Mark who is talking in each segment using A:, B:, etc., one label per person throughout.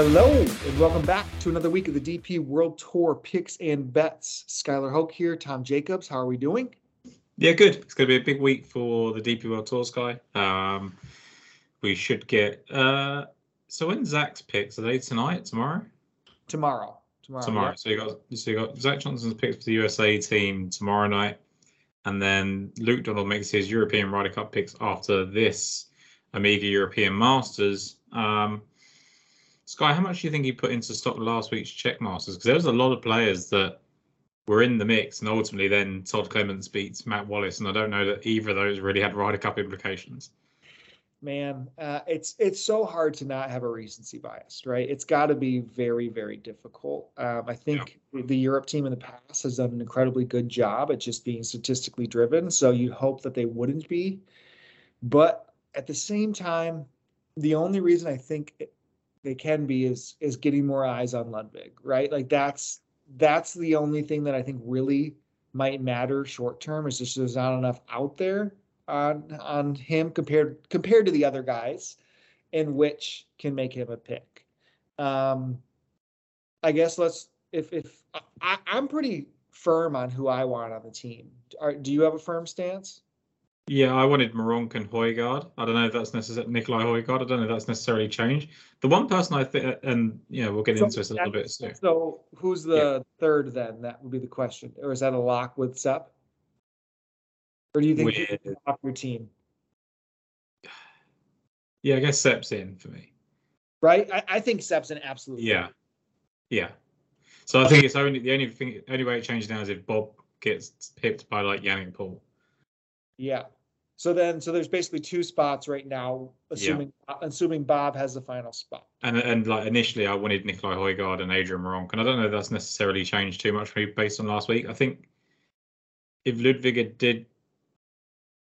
A: Hello, and welcome back to another week of the DP World Tour picks and bets. Skylar Hoke here, Tom Jacobs. How are we doing?
B: Yeah, good. It's going to be a big week for the DP World Tour, Sky. Um, we should get. Uh, so when Zach's picks are they tonight, tomorrow?
A: Tomorrow. Tomorrow.
B: Tomorrow.
A: yeah.
B: So you got so you got Zach Johnson's picks for the USA team tomorrow night, and then Luke Donald makes his European Ryder Cup picks after this Omega European Masters. Um, Sky, how much do you think he put into stock last week's Czech Masters? Because there was a lot of players that were in the mix, and ultimately then Todd Clements beats Matt Wallace, and I don't know that either of those really had Ryder Cup implications.
A: Man, uh, it's it's so hard to not have a recency bias, right? It's got to be very, very difficult. Um, I think the Europe team in the past has done an incredibly good job at just being statistically driven. So you hope that they wouldn't be, but at the same time, the only reason I think it, they can be is is getting more eyes on Ludvig, right? Like that's that's the only thing that I think really might matter short term. Is just there's not enough out there on on him compared compared to the other guys, in which can make him a pick. Um, I guess let's if if I, I'm pretty firm on who I want on the team. Are, do you have a firm stance?
B: Yeah, I wanted Meronk and Højgaard. I don't know if that's necessarily Nicolai Højgaard. I don't know if that's necessarily changed. The one person I think, and you know, we'll get
A: So
B: into this a little bit soon.
A: So who's the third then? That would be the question. Or is that a lock with Sepp? Or do you think
B: With-
A: he's off your team?
B: Yeah, I guess Sepp's in for me.
A: Right? I, I think Sepp's an absolute.
B: Yeah, yeah. So I think it's only the only thing, only way it changes now is if Bob gets pipped by like Yannick Paul.
A: Yeah. So then, so there's basically two spots right now, assuming assuming Bob has the final spot.
B: And and like initially, I wanted Nicolai Højgaard and Adrian Meronk, and I don't know if that's necessarily changed too much for me based on last week. I think if Ludwig had did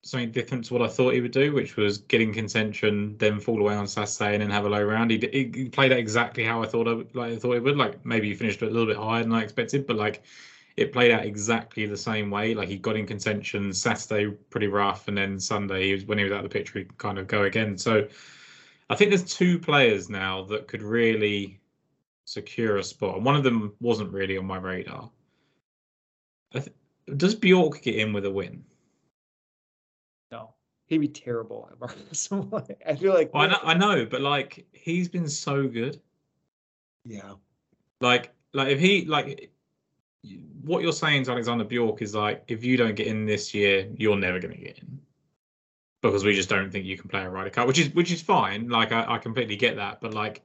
B: something different to what I thought he would do, which was get in contention, then fall away on Saturday, and then have a low round, he, he played it exactly how I thought I would, like I thought it would. Like maybe he finished a little bit higher than I expected, but like it played out exactly the same way. Like he got in contention Saturday pretty rough, and then Sunday he was when he was out of the picture, he could kind of go again. So I think there's two players now that could really secure a spot. And one of them wasn't really on my radar. I th- does Bjork get in with a win?
A: No, he'd be terrible at Marcus. I feel like.
B: Well, I know, I know, but like he's been so good.
A: Yeah.
B: Like, like if he like what you're saying to Alexander Bjork is like if you don't get in this year, you're never going to get in because we just don't think you can play a Ryder Cup, which is which is fine. Like I, I completely get that, but like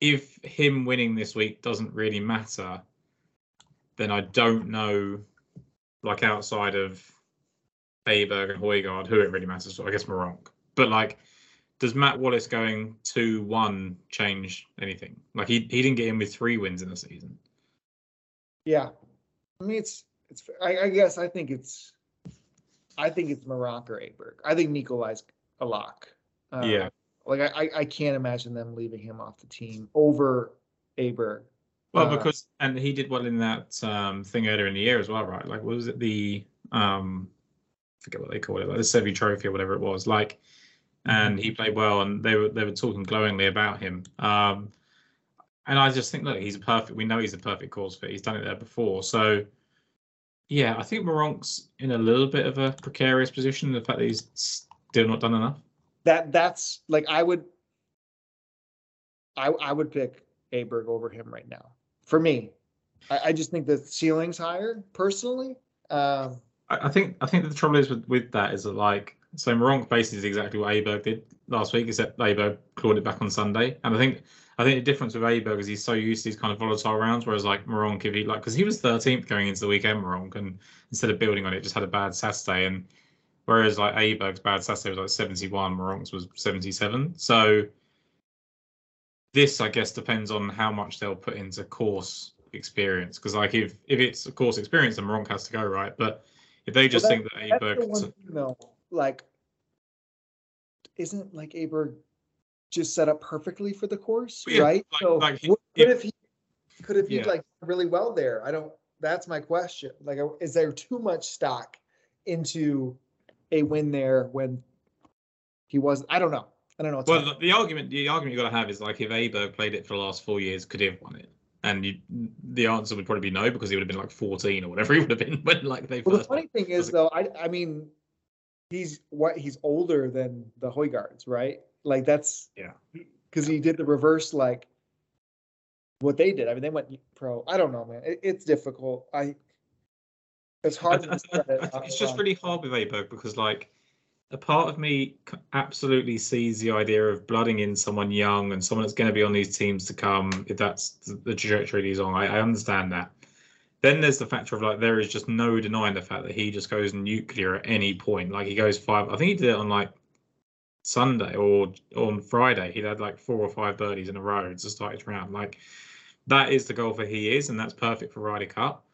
B: if him winning this week doesn't really matter, then I don't know. Like outside of Aberg and Højgaard, who it really matters for, I guess Meronk. But like, does Matt Wallace going two one change anything? Like he he didn't get in with three wins in the season.
A: Yeah. I mean, it's it's. I, I guess I think it's. I think it's Meronk or Aberg. I think Nicolai's a lock. Um,
B: Yeah.
A: Like I, I, I can't imagine them leaving him off the team over Aberg.
B: Well,
A: Uh,
B: because and he did well in that um, thing earlier in the year as well, right? Like, what was it the um, I forget what they call it, like the Seve Trophy or whatever it was. Like, and he played well, and they were they were talking glowingly about him. Um, and I just think, look, he's a perfect. We know he's a perfect course fit. He's done it there before, so yeah, I think Meronk's in a little bit of a precarious position. The fact that he's still not done enough.
A: That that's like I would. I I would pick Aberg over him right now. For me, I, I just think the ceiling's higher personally. Um,
B: I I think I think the trouble is with, with that is that like so Meronk basically is exactly what Aberg did last week, except Aberg clawed it back on Sunday. And I think I think the difference with Aberg is he's so used to these kind of volatile rounds, whereas like Meronk, if he like because he was 13th going into the weekend, Meronk, and instead of building on it, just had a bad Saturday. And whereas like Aberg's bad Saturday was like 71, Meronk's was 77. So this I guess depends on how much they'll put into course experience. Because like if if it's a course experience, then Meronk has to go right. But if they just
A: that-
B: think that Aberg
A: the one thing. Like, isn't like Aberg just set up perfectly for the course,
B: Yeah,
A: right?
B: like-
A: so
B: like he-
A: what
B: yeah.
A: if he could have he
B: Yeah.
A: like really well there? I don't. That's my question. Like, uh, is there too much stock into a win there when he was? I don't know. I don't know.
B: Well, the, the argument the argument you got to have is like if Aberg played it for the last four years, could he have won it? And you, the answer would probably be no because he would have been like 14 or whatever he would have been when like they
A: well, the funny thing is though, I I mean, he's what he's older than the Højgaards, right? Like that's
B: Yeah.
A: because he did the reverse like what they did. I mean, they went pro. I don't know, man. It, it's difficult. I it's hard.
B: I-
A: to
B: I- I think it's
A: uh,
B: just really hard with Aberg because like a part of me absolutely sees the idea of blooding in someone young and someone that's going to be on these teams to come if that's the the trajectory he's on. I, I understand that. Then there's the factor of like there is just no denying the fact that he just goes nuclear at any point. Like he goes five. I think he did it on like Sunday or on Friday. He had like four or five birdies in a row to start each round. Like that is the golfer he is, and that's perfect for Ryder Cup.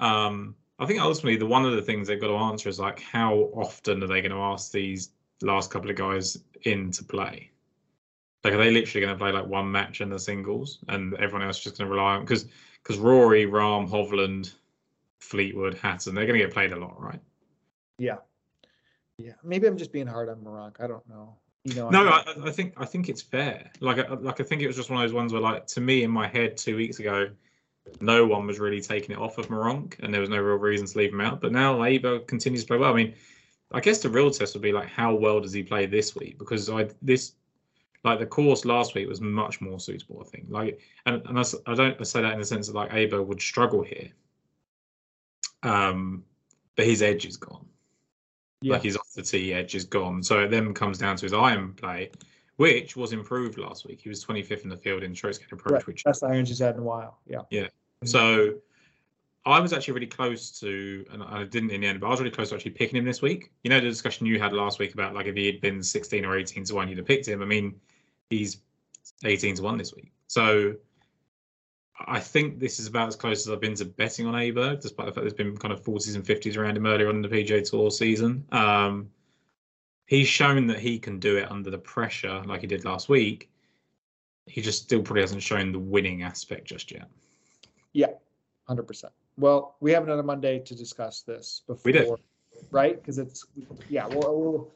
B: Um, I think ultimately the one of the things they've got to answer is like how often are they going to ask these last couple of guys in to play? Like are they literally going to play like one match in the singles and everyone else just going to rely on because because Rory, Rahm, Hovland, Fleetwood, Hatton, they're going to get played a lot, right?
A: Yeah. Yeah. Maybe I'm just being hard on Meronk. I don't know. You know.
B: No,
A: I,
B: I, think I think it's fair. Like, I, like I think it was just one of those ones where, like, to me in my head two weeks ago, no one was really taking it off of Meronk, and there was no real reason to leave him out. But now Labour continues to play well. I mean, I guess the real test would be like, how well does he play this week? Because I this, like, the course last week was much more suitable. I think. Like, and and I, I don't say that in the sense that like Aber would struggle here. Um, but his edge is gone.
A: yeah.
B: Like he's off the tee edge is gone. So it then comes down to his iron play, which was improved last week. He was 25th in the field in strokes gained approach,
A: Right.
B: which
A: Best irons he's had in a while. Yeah. Yeah.
B: so I was actually really close to, and I didn't in the end, but I was really close to actually picking him this week. You know the discussion you had last week about like if he had been 16 or 18 to one, you'd have picked him. I mean, he's 18 to one this week. So I think this is about as close as I've been to betting on Aberg, despite the fact there's been kind of 40s and 50s around him earlier on in the PGA Tour season. Um, he's shown that he can do it under the pressure like he did last week. He just still probably hasn't shown the winning aspect just yet.
A: Yeah. Hundred percent. Well, we have another Monday to discuss this before,
B: We do.
A: right? Because it's yeah. Well, we'll,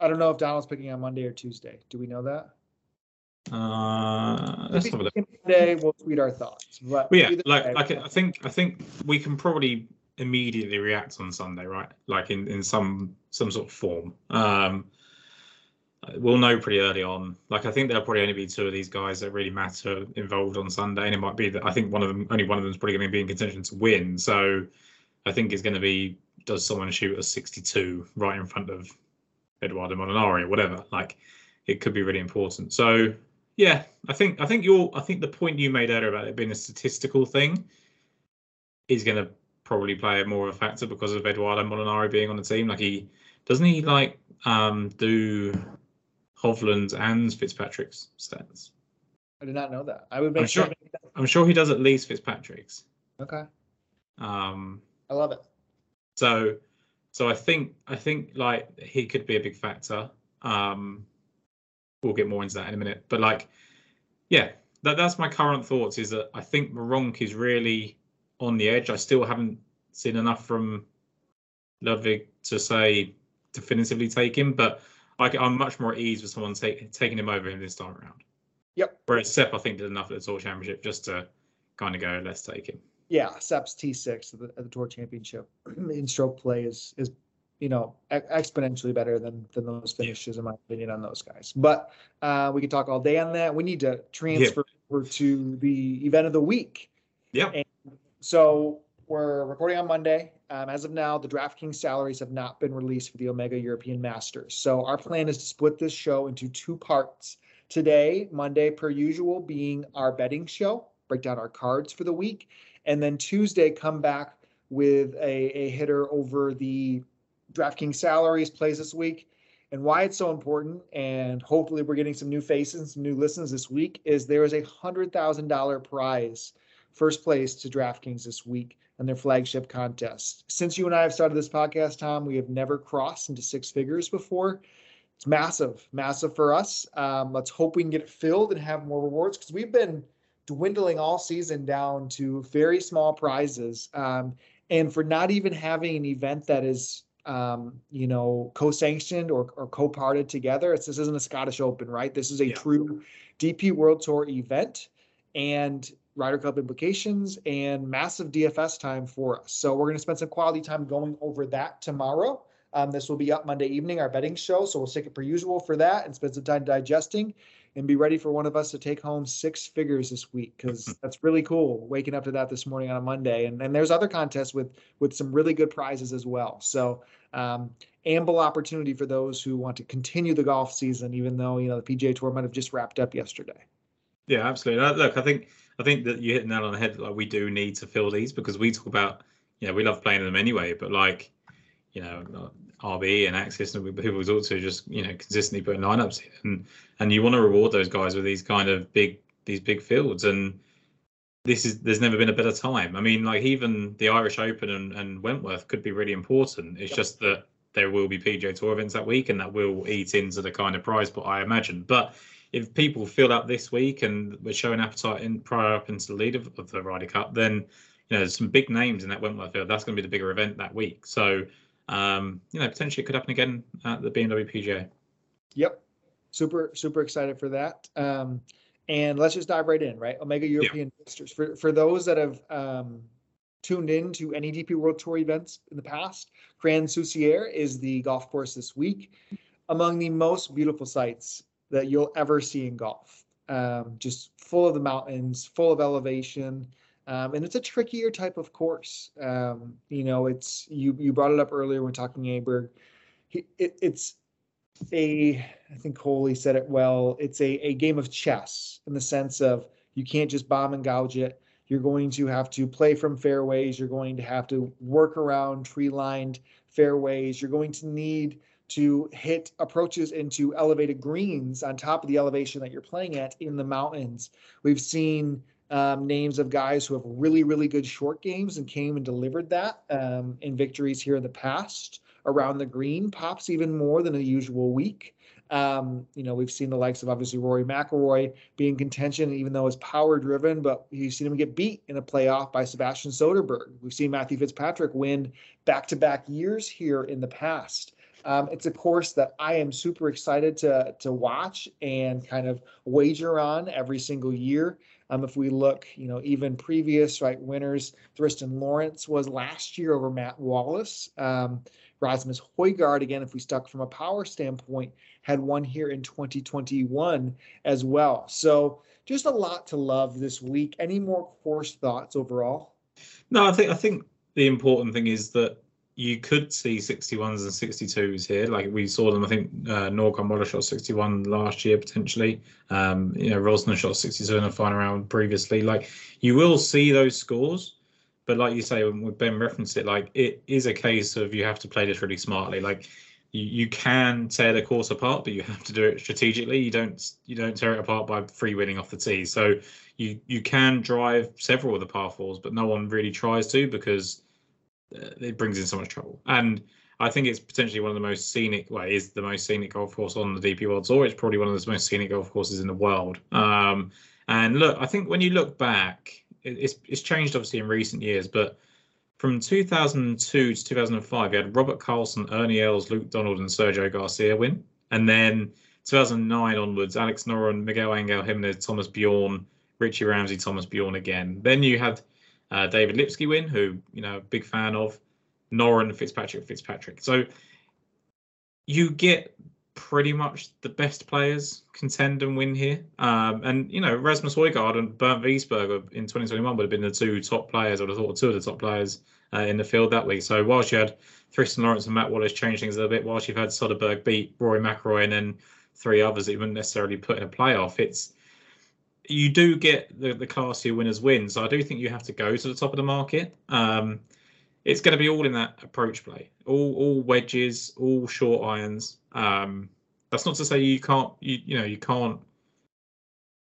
A: I don't know if Donald's picking on Monday or Tuesday. Do we know that?
B: Uh, let's have a look.
A: it's Monday, we'll tweet our thoughts. But
B: But yeah, like
A: way,
B: like I think I think we can probably immediately react on Sunday, right? Like in in some some sort of form. Um, we'll know pretty early on. Like I think there'll probably only be two of these guys that really matter involved on Sunday, and it might be that I think one of them, only one of them, is probably going to be in contention to win. So I think it's going to be does someone shoot a 62 right in front of Eduardo Molinari or whatever? Like it could be really important. So yeah, I think I think your I think the point you made earlier about it being a statistical thing is going to probably play more of a factor because of Eduardo Molinari being on the team. Like he doesn't he like um do Hovland and Fitzpatrick's stats.
A: I did not know that. I would
B: I'm
A: make
B: sure.
A: sure.
B: I'm sure he does at least Fitzpatrick's.
A: Okay.
B: Um,
A: I love it.
B: so so I think I think like he could be a big factor. Um, we'll get more into that in a minute, but like, yeah, that that's my current thoughts. Is that I think Meronk is really on the edge. I still haven't seen enough from Ludvig to say definitively take him, but I, am much more at ease with someone take, taking him over him this time around.
A: Yep.
B: Whereas Sepp, I think, did enough at the Tour Championship just to kind of go, let's take him.
A: Yeah, Sepp's T six at the, at the Tour Championship in stroke play is is you know e- exponentially better than than those finishes in my opinion on those guys. But uh, we could talk all day on that. We need to transfer over to the event of the week.
B: Yep.
A: So we're recording on Monday. Um, as of now, the DraftKings salaries have not been released for the Omega European Masters. So our plan is to split this show into two parts. Today, Monday, per usual, being our betting show, break down our cards for the week, and then Tuesday, come back with a, a hitter over the DraftKings salaries plays this week. And why it's so important, and hopefully we're getting some new faces, some new listens this week, is there is a hundred thousand dollar prize first place to DraftKings this week and their flagship contest. Since you and I have started this podcast, Tom, we have never crossed into six figures before. It's massive, massive for us. Um, let's hope we can get it filled and have more rewards because we've been dwindling all season down to very small prizes. Um, and for not even having an event that is um, you know, co-sanctioned or, or co-parted together. It's, this isn't a Scottish Open, right? This is a
B: Yeah.
A: true DP World Tour event and Ryder Cup implications and massive DFS time for us. So we're going to spend some quality time going over that tomorrow. Um, this will be up Monday evening, our betting show. So we'll stick it per usual for that and spend some time digesting and be ready for one of us to take home six figures this week because that's really cool. Waking up to that this morning on a Monday, and and there's other contests with with some really good prizes as well. So um, ample opportunity for those who want to continue the golf season, even though you know the PGA Tour might have just wrapped up yesterday.
B: Yeah, absolutely. Look, I think I think that you hit the nail on the head. Like we do need to fill these because we talk about, you know, we love playing them anyway. But like, you know, RB and Axis and people we talk to just you know consistently putting lineups in, and and you want to reward those guys with these kind of big these big fields. And this is there's never been a better time. I mean, like even the Irish Open and, and Wentworth could be really important. It's just that there will be PGA Tour events that week, and that will eat into the kind of prize pot I imagine. But if people fill up this week and we're showing appetite in prior up into the lead of, of the Ryder Cup, then you know there's some big names in that Wentworth field. That's going to be the bigger event that week. So um, you know potentially it could happen again at the BMW PGA.
A: Yep. Super, super excited for that. Um, and let's just dive right in, right? Omega European Masters. For for those that have um, tuned in to any DP World Tour events in the past, Crans-sur-Sierre is the golf course this week. Among the most beautiful sights that you'll ever see in golf. Um, just full of the mountains, full of elevation. Um, and it's a trickier type of course. Um, you know, it's you you brought it up earlier when talking Aberg. It, it's a I think Coley said it well. It's a, a game of chess in the sense of you can't just bomb and gouge it. You're going to have to play from fairways. You're going to have to work around tree lined fairways. You're going to need to hit approaches into elevated greens on top of the elevation that you're playing at in the mountains. We've seen um, names of guys who have really, really good short games and came and delivered that um, in victories here in the past around the green, pops even more than a usual week. Um, you know, we've seen the likes of obviously Rory McIlroy be in contention, even though it's power driven, but you've seen him get beat in a playoff by Sebastian Soderberg. We've seen Matthew Fitzpatrick win back to back years here in the past. Um, it's a course that I am super excited to to watch and kind of wager on every single year. Um, if we look, you know, even previous right winners, Thriston Lawrence was last year over Matt Wallace. Um, Rasmus Højgaard, again, if we stuck from a power standpoint, had one here in 2021 as well. So just a lot to love this week. Any more course thoughts overall?
B: No, I think I think the important thing is that you could see 61s and 62s here. Like we saw them, I think uh, Norcom Waller shot 61 last year potentially. Um, you know, Rozner shot 62 in the final round previously. Like you will see those scores, but like you say, when Ben referenced it, like it is a case of you have to play this really smartly. Like you, you can tear the course apart, but you have to do it strategically. You don't you don't tear it apart by free winning off the tee. So you you can drive several of the par fours, but no one really tries to because it brings in so much trouble. And I think it's potentially one of the most scenic. Well, is the most scenic golf course on the DP World Tour. It's probably one of the most scenic golf courses in the world. Um, and look, I think when you look back, it, it's it's changed obviously in recent years, but from 2002 to 2005, you had Robert Karlsson, Ernie Els, Luke Donald, and Sergio Garcia win. And then 2009 onwards, Alex Noren, Miguel Angel Jimenez, Thomas Bjorn, Richie Ramsay, Thomas Bjorn again. Then you had uh, David Lipsky win, who you know, big fan of. Noren, Fitzpatrick, Fitzpatrick. So you get pretty much the best players contend and win here. Um, and you know, Rasmus Højgaard and Bernd Wiesberger in 2021 would have been the two top players, or I would have thought two of the top players uh, in the field that week. So whilst you had Thriston Lawrence and Matt Wallace change things a little bit, whilst you've had Soderberg beat Rory McIlroy and then three others that you wouldn't necessarily put in a playoff, it's you do get the, the classier winners win. So I do think you have to go to the top of the market. Um, it's going to be all in that approach play, all all wedges, all short irons. Um, that's not to say you can't, you you know, you can't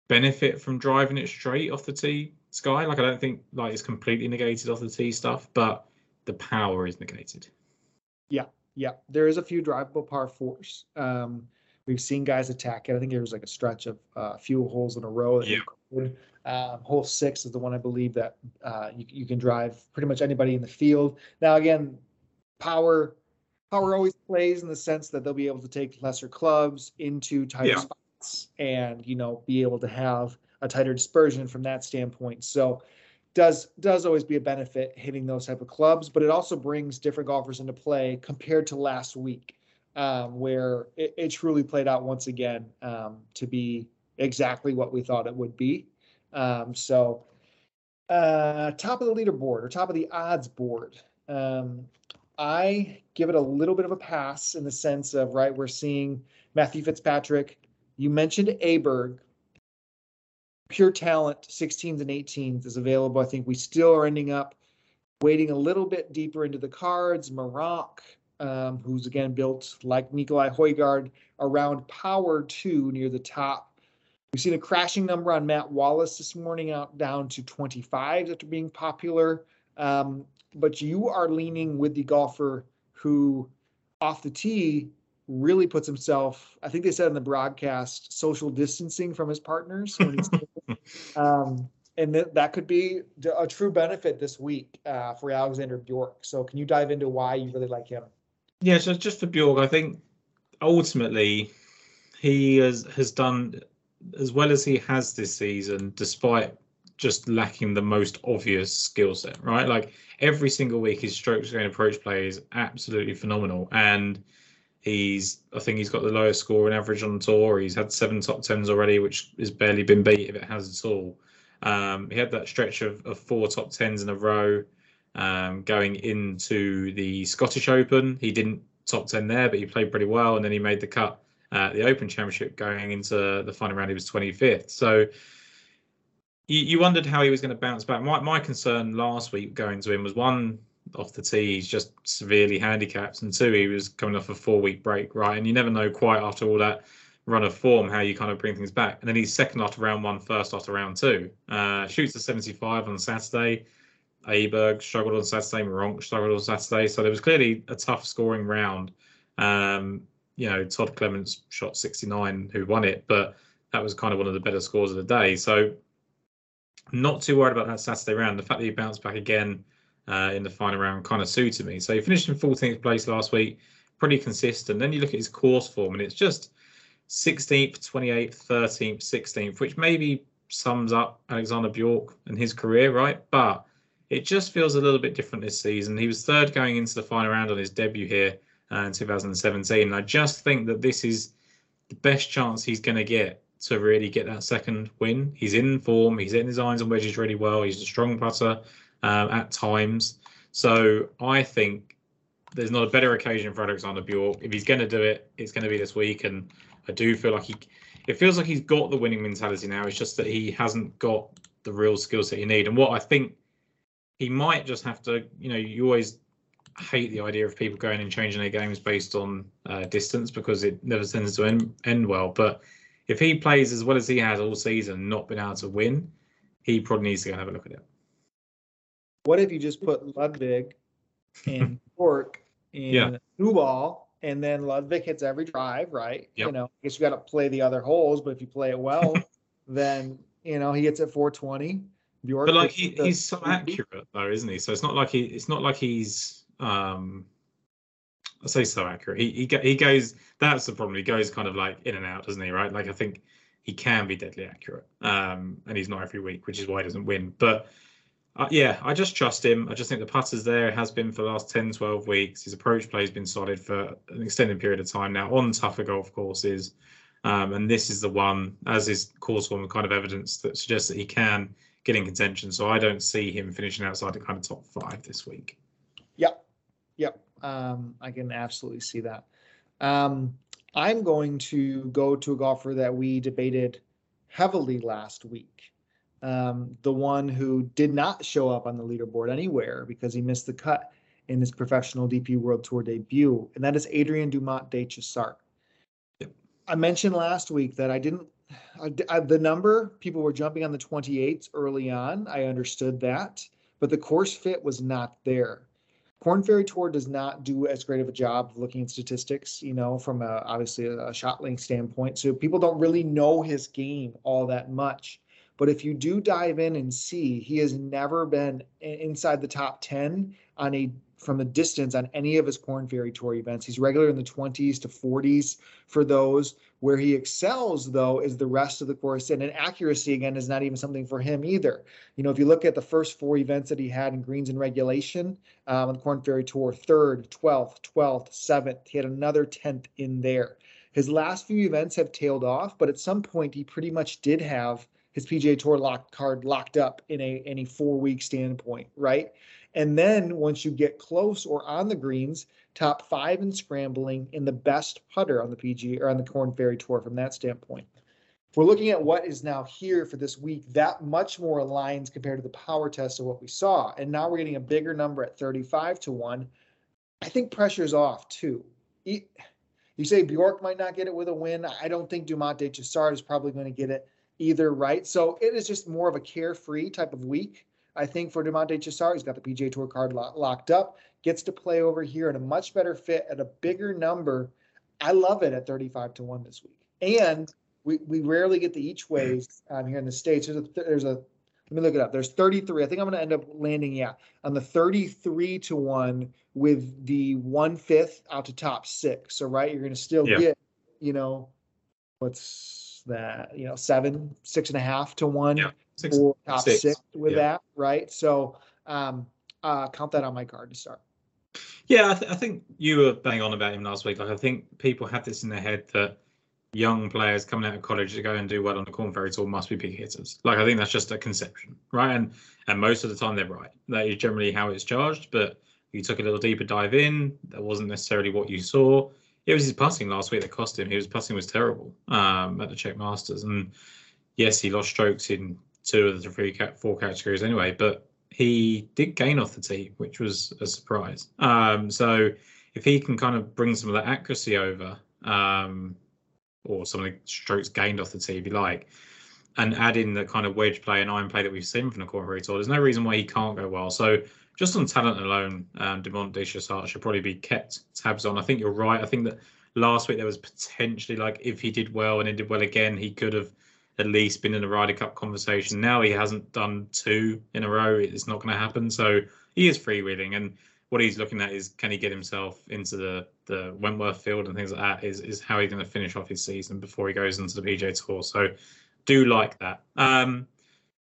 B: benefit from driving it straight off the tee, Sky. Like I don't think like it's completely negated off the tee stuff, but the power is negated.
A: Yeah, yeah, there is a few drivable par fours. Um, we've seen guys attack it. I think there was like a stretch of uh, a few holes in a row. That. Um, hole six is the one I believe that uh, you, you can drive pretty much anybody in the field. Now, again, power Power always plays in the sense that they'll be able to take lesser clubs into tighter
B: Yeah.
A: spots and you know be able to have a tighter dispersion from that standpoint. So does does always be a benefit hitting those type of clubs, but it also brings different golfers into play compared to last week, um, where it, it truly played out once again um, to be exactly what we thought it would be. Um, so uh, top of the leaderboard or top of the odds board. Um, I give it a little bit of a pass in the sense of right, we're seeing Matthew Fitzpatrick. You mentioned Aberg. Pure talent, 16s and 18s is available. I think we still are ending up wading a little bit deeper into the cards. Meronk, um, who's again built like Nicolai Højgaard around power two near the top. We've seen a crashing number on Matt Wallace this morning out down to 25 after being popular. Um, but you are leaning with the golfer who off the tee really puts himself, I think they said in the broadcast, social distancing from his partners. When he's, um, and that, that could be d- a true benefit this week uh, for Alexander Bjork. So can you dive into why you really like him?
B: Yeah, so just for Bjork, I think ultimately he has has done as well as he has this season, despite just lacking the most obvious skill set, right? Like every single week, his strokes gain approach play is absolutely phenomenal, and he's I think he's got the lowest score in average on tour. He's had seven top tens already, which has barely been beat if it has at all. Um, he had that stretch of, of four top tens in a row um, going into the Scottish Open. He didn't top 10 there, but he played pretty well. And then he made the cut at the Open Championship going into the final round. He was 25th. So you, you wondered how he was going to bounce back. My, my concern last week going to him was one, off the tee, he's just severely handicapped. And two, he was coming off a four week break, right? And you never know quite after all that run of form how you kind of bring things back. And then he's second after round one, first after round two. Uh, shoots a 75 on Saturday. Aberg struggled on Saturday. Meronk struggled on Saturday. So there was clearly a tough scoring round. Um, you know, Todd Clements shot 69, who won it, but that was kind of one of the better scores of the day. So not too worried about that Saturday round. The fact that he bounced back again uh, in the final round kind of suited me. So he finished in 14th place last week, pretty consistent. Then you look at his course form, and it's just 16th, 28th, 13th, 16th, which maybe sums up Alexander Bjork and his career, right? But it just feels a little bit different this season. He was third going into the final round on his debut here uh, in 2017. And I just think that this is the best chance he's going to get to really get that second win. He's in form. He's hitting his irons and wedges really well. He's a strong putter um, at times. So I think there's not a better occasion for Alexander Bjork. If he's going to do it, it's going to be this week. And I do feel like he, it feels like he's got the winning mentality now. It's just that he hasn't got the real skills that you need. And what I think he might just have to, you know, you always hate the idea of people going and changing their games based on uh, distance because it never tends to end, end well. But if he plays as well as he has all season, not been able to win, he probably needs to go and have a look at it.
A: What if you just put Ludvig and Bjork in
B: Yeah.
A: two ball, and then Ludvig hits every drive, right? You know, I guess you got to play the other holes, but if you play it well, then you know he hits at 420. Bjork,
B: But like he,
A: the
B: he's so accurate though, isn't he? So it's not like he it's not like he's um I say so accurate. He he he goes that's the problem. He goes kind of like in and out, doesn't he? Right? Like I think he can be deadly accurate. Um and he's not every week, which is why he doesn't win. But uh, yeah, I just trust him. I just think the putter's there. It has been for the last 10, 12 weeks. His approach play has been solid for an extended period of time now on tougher golf courses. Um, and this is the one, as his course form, kind of evidence that suggests that he can get in contention. So I don't see him finishing outside the kind of top five this week.
A: Yep. Yep. Um, I can absolutely see that. Um, I'm going to go to a golfer that we debated heavily last week. Um, the one who did not show up on the leaderboard anywhere because he missed the cut in his professional DP World Tour debut, and that is Adrien Dumont de Chassart.
B: Yep.
A: I mentioned last week that I didn't. Uh, I, I- uh, the number people were jumping on the 28s early on. I understood that, but the course fit was not there. Corn Ferry Tour does not do as great of a job of looking at statistics, you know, from a, obviously a shot length standpoint. So people don't really know his game all that much. But if you do dive in and see, he has never been inside the top 10 on a from the distance on any of his Corn Ferry Tour events. He's regular in the 20s to 40s for those. Where he excels, though, is the rest of the course. And an accuracy, again, is not even something for him either. You know, if you look at the first four events that he had in greens and regulation um, on the Corn Ferry Tour, third, 12th, 12th, 7th, he had another 10th in there. His last few events have tailed off, but at some point he pretty much did have his PGA Tour lock card locked up in a in a four week standpoint, right? And then once you get close or on the greens, top five in scrambling in the best putter on the PG or on the Corn Ferry Tour from that standpoint. If we're looking at what is now here for this week, that much more aligns compared to the power test of what we saw. And now we're getting a bigger number at 35 to 1. I think pressure's off too. You say Bjork might not get it with a win. I don't think Dumont de Chassart is probably going to get it either, right? So it is just more of a carefree type of week. I think for Dumont de Chassart, he's got the PGA Tour card locked up, gets to play over here in a much better fit at a bigger number. I love it at 35 to 1 this week. And we, we rarely get the each ways um, here in the States. There's a, there's a, let me look it up. There's 33. I think I'm going to end up landing, yeah, on the 33 to 1 with the one fifth out to top six. So, right, you're going to still yeah. get, you know, what's that, you know, seven, six and a half to one yeah. Six, for top six, six with yeah. that, right? So, um, uh, count that on my card to start.
B: Yeah, I, th- I, think you were bang on about him last week. Like, I think people have this in their head that young players coming out of college to go and do well on the Corn Ferry Tour must be big hitters. Like, I think that's just a conception, right? And and most of the time they're right. That is generally how it's charged. But you took a little deeper dive in, that wasn't necessarily what you saw. It was his putting last week that cost him. His passing was terrible um, at the Czech Masters, and yes, he lost strokes in two of the three, four categories anyway. But he did gain off the tee, which was a surprise. Um, so if he can kind of bring some of that accuracy over, um, or some of the strokes gained off the tee, if you like, and add in the kind of wedge play and iron play that we've seen from the Corn Ferry Tour, there's no reason why he can't go well. So just on talent alone, um, Dumont de Chassart should probably be kept tabs on. I think you're right. I think that last week there was potentially like if he did well and did well again, he could have at least been in the Ryder Cup conversation. Now he hasn't done two in a row. It's not going to happen. So he is freewheeling, and what he's looking at is can he get himself into the the Wentworth field and things like that. Is is how he's going to finish off his season before he goes into the PGA Tour. So do like that. Um,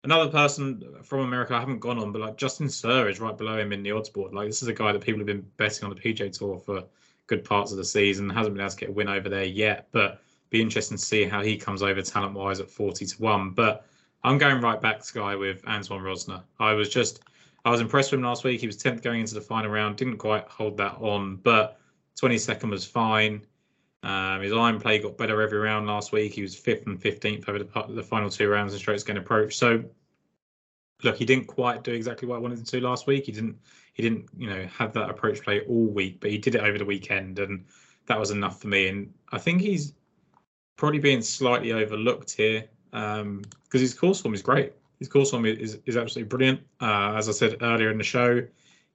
B: another person from America I haven't gone on, but like Justin Suhr is right below him in the odds board. Like this is a guy that people have been betting on the PGA Tour for good parts of the season. Hasn't been able to get a win over there yet, but be interesting to see how he comes over talent wise at 40 to 1. But I'm going right back, Sky, with Antoine Rozner. I was just, I was impressed with him last week. He was 10th going into the final round, didn't quite hold that on, but 22nd was fine. Um, his iron play got better every round last week. He was fifth and 15th over the, the final two rounds in strokes gained approach. So, look, he didn't quite do exactly what I wanted him to last week. He didn't, he didn't, you know, have that approach play all week, but he did it over the weekend, and that was enough for me. And I think he's probably being slightly overlooked here because um, his course form is great. His course form is is absolutely brilliant. Uh, as I said earlier in the show,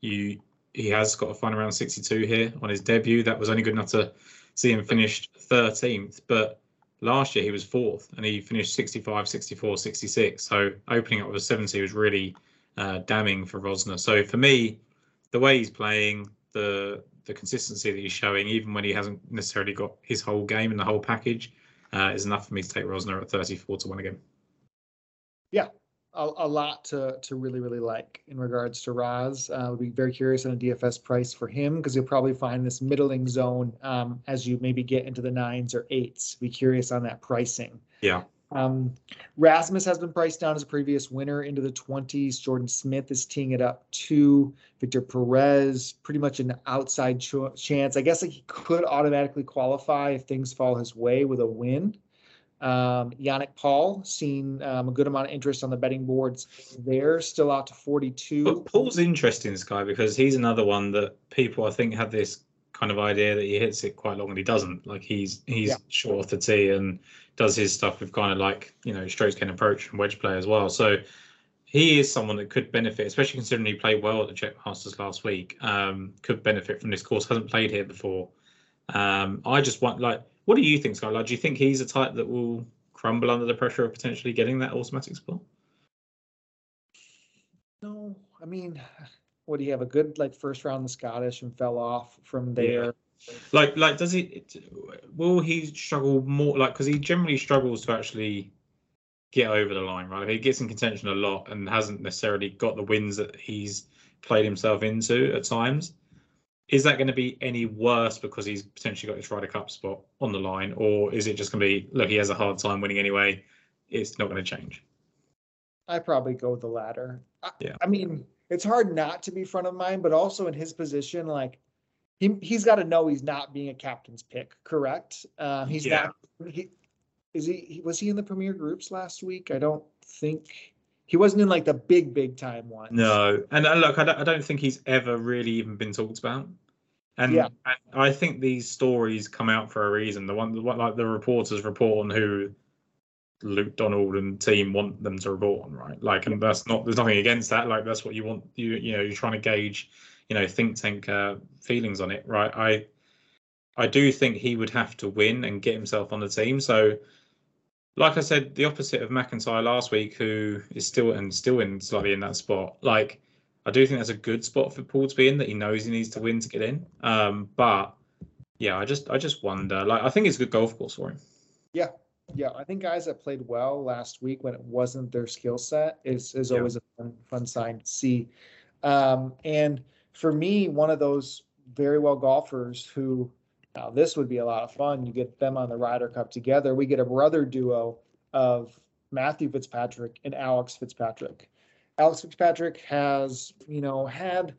B: you he has got a final round 62 here on his debut. That was only good enough to see him finished 13th, but last year he was fourth and he finished 65, 64, 66. So opening up with a 70 was really uh, damning for Rozner. So for me, the way he's playing, the the consistency that he's showing, even when he hasn't necessarily got his whole game and the whole package, uh, is enough for me to take Rozner at 34 to 1 again.
A: Yeah, a, a, lot to to really really like in regards to Roz. Uh, would be very curious on a DFS price for him because you'll probably find this middling zone um, as you maybe get into the nines or eights. Be curious on that pricing.
B: Yeah.
A: Um, Rasmus has been priced down as a previous winner into the 20s. Jordan Smith is teeing it up to Victor Perez, pretty much an outside ch- chance. I guess like he could automatically qualify if things fall his way with a win. Um, Yannick Paul, seen um, a good amount of interest on the betting boards there, still out to 42.
B: But Paul's interesting, this guy, because he's another one that people I think have this kind of idea that he hits it quite long and he doesn't. Like he's he's yeah. short off the tee and does his stuff with kind of like you know strokes can approach and wedge play as well. So he is someone that could benefit, especially considering he played well at the Czech Masters last week. Um, could benefit from this course. Hasn't played here before. Um, I just want like, what do you think, Sky? Like, do you think he's a type that will crumble under the pressure of potentially getting that automatic spot?
A: No, I mean, What do you have? A good like first round in the Scottish and fell off from there.
B: Yeah. Like, like, does he? Will he struggle more? Like, because he generally struggles to actually get over the line, right? He gets in contention a lot and hasn't necessarily got the wins that he's played himself into at times. Is that going to be any worse because he's potentially got his Ryder Cup spot on the line, or is it just going to be look? He has a hard time winning anyway. It's not going to change.
A: I probably go with the latter.
B: Yeah.
A: I, I mean, it's hard not to be front of mind, but also in his position, like he he's got to know he's not being a captain's pick, correct? Uh, he's
B: Yeah.
A: not. He is he, he was he in the premier groups last week? I don't think he wasn't in like the big big time ones.
B: No, and uh, look, I don't, I don't think he's ever really even been talked about. And,
A: Yeah.
B: and I think these stories come out for a reason. The one, the one like the reporters report on who Luke Donald and team want them to report on, right? Like, and that's not there's nothing against that. Like, that's what you want. You you know, you're trying to gauge, you know, think tank uh, feelings on it, right? I I do think he would have to win and get himself on the team. So, like I said, the opposite of McIntyre last week, who is still and still in slightly in that spot. Like, I do think that's a good spot for Paul to be in. That he knows he needs to win to get in. Um, but yeah, I just I just wonder. Like, I think it's a good golf course for him.
A: Yeah, I think guys that played well last week when it wasn't their skill set is is
B: Yeah.
A: always a fun, fun sign to see. Um, and for me, one of those very well golfers who now this would be a lot of fun. You get them on the Ryder Cup together. We get a brother duo of Matthew Fitzpatrick and Alex Fitzpatrick. Alex Fitzpatrick has, you know, had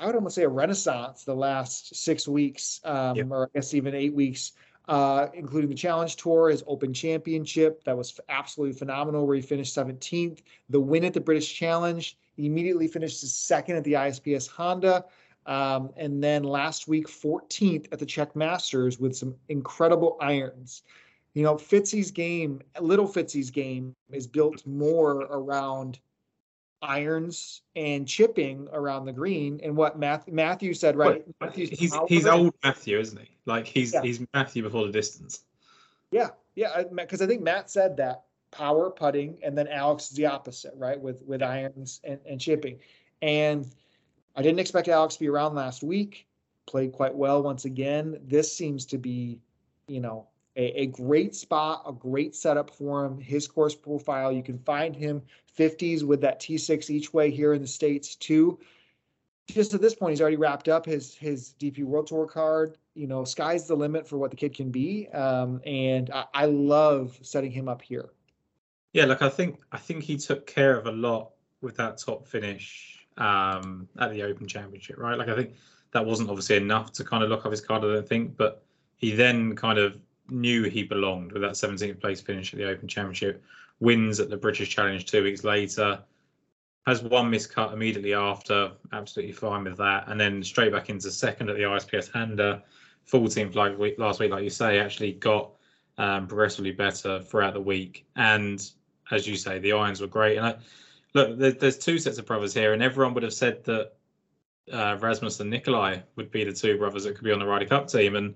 A: I would almost say a renaissance the last six weeks, um,
B: Yep.
A: or I guess even eight weeks uh, including the Challenge Tour, his Open Championship. That was absolutely phenomenal, where he finished 17th. The win at the British Challenge, he immediately finished second at the ISPS Handa. Um, and then last week, 14th at the Czech Masters with some incredible irons. You know, Fitzy's game, little Fitzy's game, is built more around irons and chipping around the green. And what Matthew, Matthew said, right? Matthew's
B: he's he's old Matthew, isn't he? Like he's
A: Yeah.
B: he's Matthew before the distance.
A: Yeah, yeah, because I think Matt said that power putting, and then Alex is the opposite, right? With with irons and, and chipping. And I didn't expect Alex to be around last week. Played quite well once again. This seems to be, you know, a, a great spot, a great setup for him. His course profile, you can find him 50s with that T6 each way here in the States too. Just at this point, he's already wrapped up his his DP World Tour card. You know, sky's the limit for what the kid can be. Um, and I, I love setting him up here.
B: Yeah, like I think I think he took care of a lot with that top finish um, at the Open Championship, right? Like I think that wasn't obviously enough to kind of lock up his card, I don't think, but he then kind of knew he belonged with that 17th place finish at the Open Championship, wins at the British Challenge two weeks later, has one miscut immediately after, absolutely fine with that, and then straight back into second at the ISPS Handa, 14th like week last week, like you say, actually got um, progressively better throughout the week, and as you say, the irons were great. And I, look, there, there's two sets of brothers here, and everyone would have said that uh, Rasmus and Nicolai would be the two brothers that could be on the Ryder Cup team. And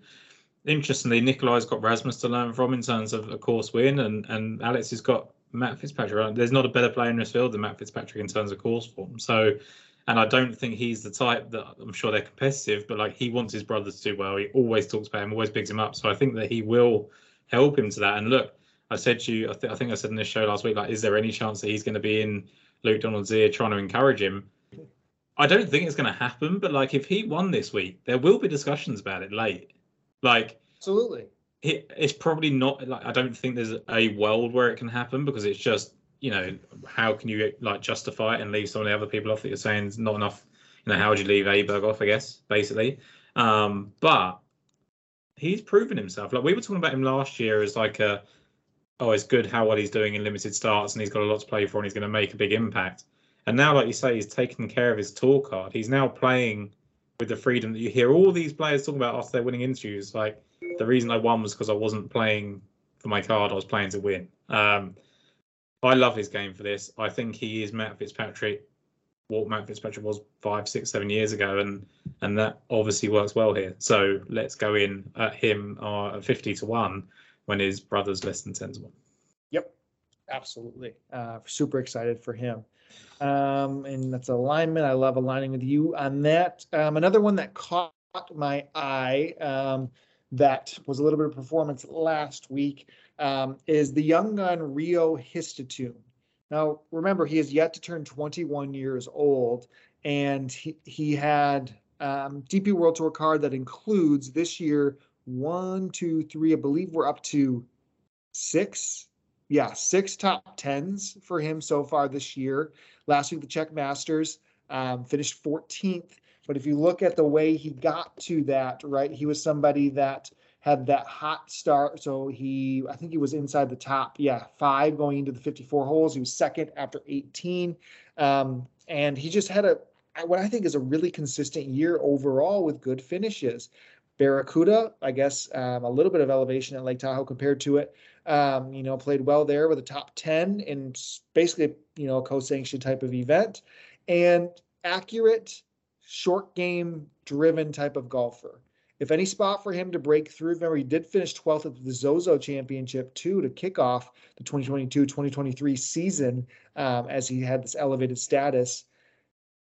B: interestingly, Nicolai's got Rasmus to learn from in terms of a course win, and and Alex has got Matt Fitzpatrick. Uh, there's not a better player in this field than Matt Fitzpatrick in terms of course form. So. And I don't think he's the type that I'm sure they're competitive, but like he wants his brothers to do well. He always talks about him, always picks him up. So I think that he will help him to that. And look, I said to you, I, th- I think I said in this show last week, like, is there any chance that he's going to be in Luke Donald's ear trying to encourage him? I don't think it's going to happen, but like, if he won this week, there will be discussions about it late. Like,
A: Absolutely.
B: it, it's probably not like I don't think there's a world where it can happen because it's just you know how can you like justify it and leave some of the other people off that you're saying is not enough. You know, how would you leave Aberg off? I guess basically, um, but he's proven himself. Like we were talking about him last year as like a oh, it's good how well he's doing in limited starts and he's got a lot to play for and he's going to make a big impact. And now, like you say, he's taken care of his tour card. He's now playing with the freedom that you hear all these players talking about after they're winning interviews. Like the reason I won was because I wasn't playing for my card; I was playing to win. Um, I love his game for this. I think he is Matt Fitzpatrick, what Matt Fitzpatrick was five, six, seven years ago, and and that obviously works well here. So let's go in at him uh, at fifty to one when his brother's less than ten to one.
A: Yep. Absolutely. Uh, super excited for him. Um, and that's alignment. I love aligning with you on that. Um, another one that caught my eye um, that was a little bit of performance last week um, is the young gun Ryo Hisatsune. Now, remember, he has yet to turn 21 years old, and he, he had um, DP World Tour card that includes this year one, two, three. I believe we're up to six. Yeah, six top tens for him so far this year. Last week, the Czech Masters um, finished 14th. But if you look at the way he got to that, right, he was somebody that had that hot start. So he, I think he was inside the top, yeah, five going into the 54 holes. He was second after 18. Um, and he just had a, what I think is a really consistent year overall with good finishes. Barracuda, I guess, um, a little bit of elevation at Lake Tahoe compared to it. Um, you know, played well there with a top 10 in basically, you know, co-sanctioned type of event and accurate, short game driven type of golfer. If any spot for him to break through, remember he did finish 12th at the Zozo Championship too to kick off the 2022-2023 season um, as he had this elevated status.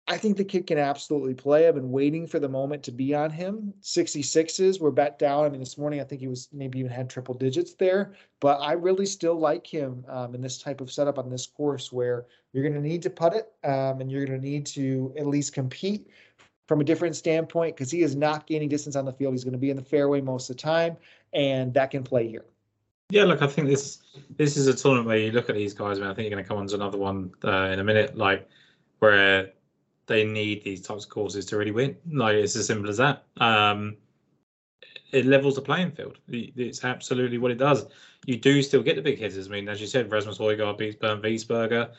A: I think the kid can absolutely play. I've been waiting for the moment to be on him. 66s were bet down. I mean, this morning I think he was maybe even had triple digits there, but I really still like him um, in this type of setup on this course where you're going to need to put it um, and you're going to need to at least compete from a different standpoint because he is not gaining distance on the field. He's going to be in the fairway most of the time, and that can play here.
B: Yeah, look, I think this this is a tournament where you look at these guys. I mean, I think you're going to come on to another one uh, in a minute, like where they need these types of courses to really win. Like it's as simple as that. Um, it levels the playing field. It's absolutely what it does. You do still get the big hitters. I mean, as you said, Rasmus Højgaard beats Bernd Wiesberger,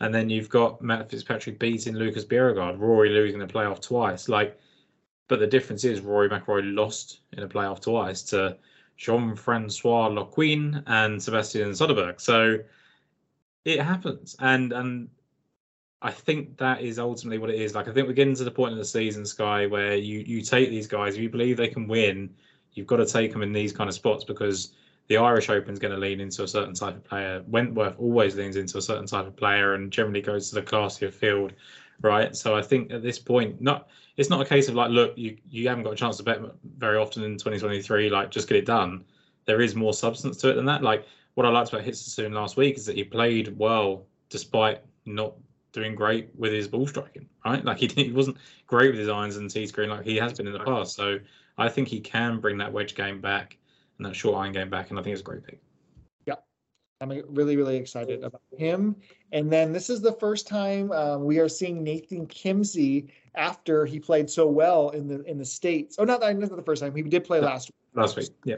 B: and then you've got Matt Fitzpatrick beating Lucas Bjerregaard, Rory losing the playoff twice. Like, but the difference is Rory McIlroy lost in a playoff twice to Jean-Francois Lucquin and Sebastian Soderberg. So it happens, and and I think that is ultimately what it is. Like I think we're getting to the point of the season, Sky, where you you take these guys, if you believe they can win, you've got to take them in these kind of spots because the Irish Open is going to lean into a certain type of player. Wentworth always leans into a certain type of player and generally goes to the classier field, right? So I think at this point, not it's not a case of like, look, you you haven't got a chance to bet very often in 2023, like just get it done. There is more substance to it than that. Like what I liked about Hisatsune last week is that he played well despite not doing great with his ball striking, right? Like he, he wasn't great with his irons and tee screen like he has been in the past. So I think he can bring that wedge game back and that short iron game back, and I think it's a great pick.
A: Yeah, I'm really really excited about him. And then this is the first time um, we are seeing Nathan Kimsey after he played so well in the in the states. Oh, not that not the first time. He did play last week.
B: Last week, yeah.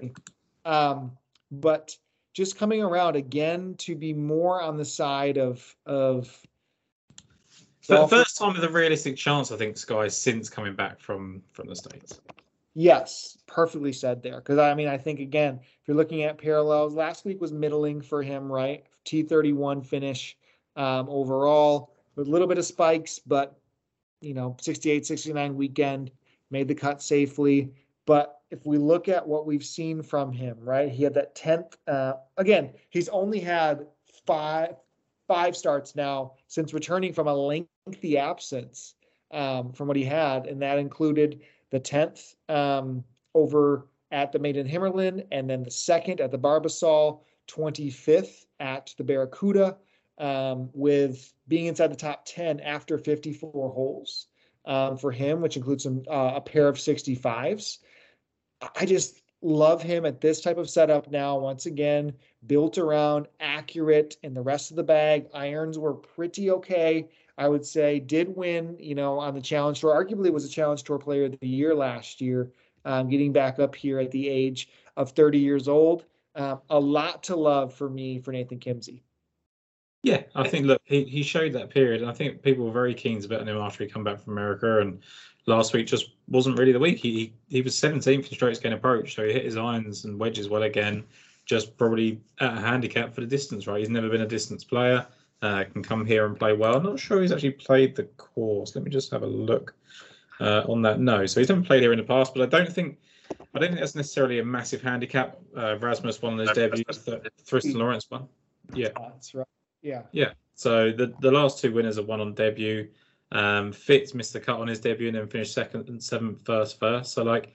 A: Um, but just coming around again to be more on the side of of
B: the first time with a realistic chance, I think Sky since coming back from from the states.
A: Yes, perfectly said there. Because I mean, I think again, if you're looking at parallels, last week was middling for him, right? T31 finish um, overall with a little bit of spikes, but you know, 68, 69 weekend made the cut safely. But if we look at what we've seen from him, right? He had that 10th. Uh, again, he's only had five five starts now since returning from a lengthy absence um, from what he had, and that included the 10th um, over at the Made in Himmerland, and then the second at the Barbasol, 25th at the Barracuda, um, with being inside the top 10 after 54 holes um, for him, which includes some uh, a pair of 65s. I just love him at this type of setup now. Once again, built around accurate and the rest of the bag. Irons were pretty okay. I would say did win, you know, on the challenge tour. Arguably was a challenge tour player of the year last year, um, getting back up here at the age of 30 years old. Um, a lot to love for me for Nathan Kimsey.
B: Yeah, I think look, he, he showed that period, and I think people were very keen to bet on him after he come back from America. And last week just wasn't really the week. He he, was 17th in strokes gained approach, so he hit his irons and wedges well again. Just probably at a handicap for the distance, right? He's never been a distance player. Uh, can come here and play well. I'm not sure he's actually played the course. Let me just have a look uh, on that. No, so he's never played here in the past, but I don't think I don't think that's necessarily a massive handicap. Uh, Rasmus one of those debuts that Thriston Lawrence won. Yeah.
A: That's right. Yeah.
B: Yeah. So the the last two winners are one on debut. Um, Fitz missed the cut on his debut and then finished second and seventh first first. So like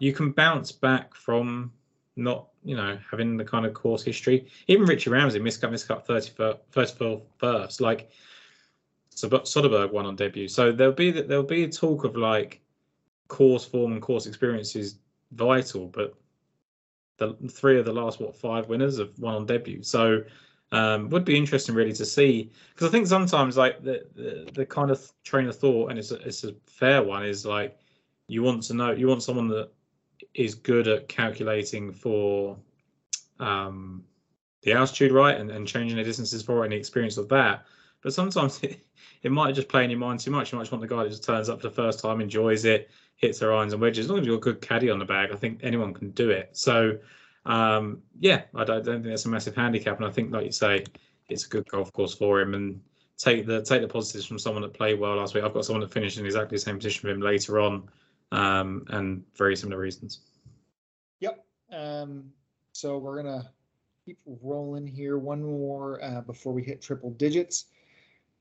B: you can bounce back from not you know having the kind of course history. Even Richie Ramsay missed cut missed cut 30 first first. Like Soderberg won on debut. So there'll be there'll be a talk of like course form and course experience is vital, but the three of the last what five winners have won on debut. So um, would be interesting really to see because I think sometimes like the, the, the kind of train of thought and it's a, it's a fair one is like you want to know you want someone that is good at calculating for um, the altitude right and, and changing the distances for it and the experience of that. But sometimes it, it might just play in your mind too much. You might just want the guy that just turns up for the first time enjoys it hits their irons and wedges. As long as you've got a good caddy on the bag I think anyone can do it. So um, yeah, I don't, I don't, think that's a massive handicap, and I think, like you say, it's a good golf course for him. And take the take the positives from someone that played well last week. I've got someone that finished in exactly the same position with him later on, um, and very similar reasons.
A: Yep. Um, so we're gonna keep rolling here. One more uh, before we hit triple digits,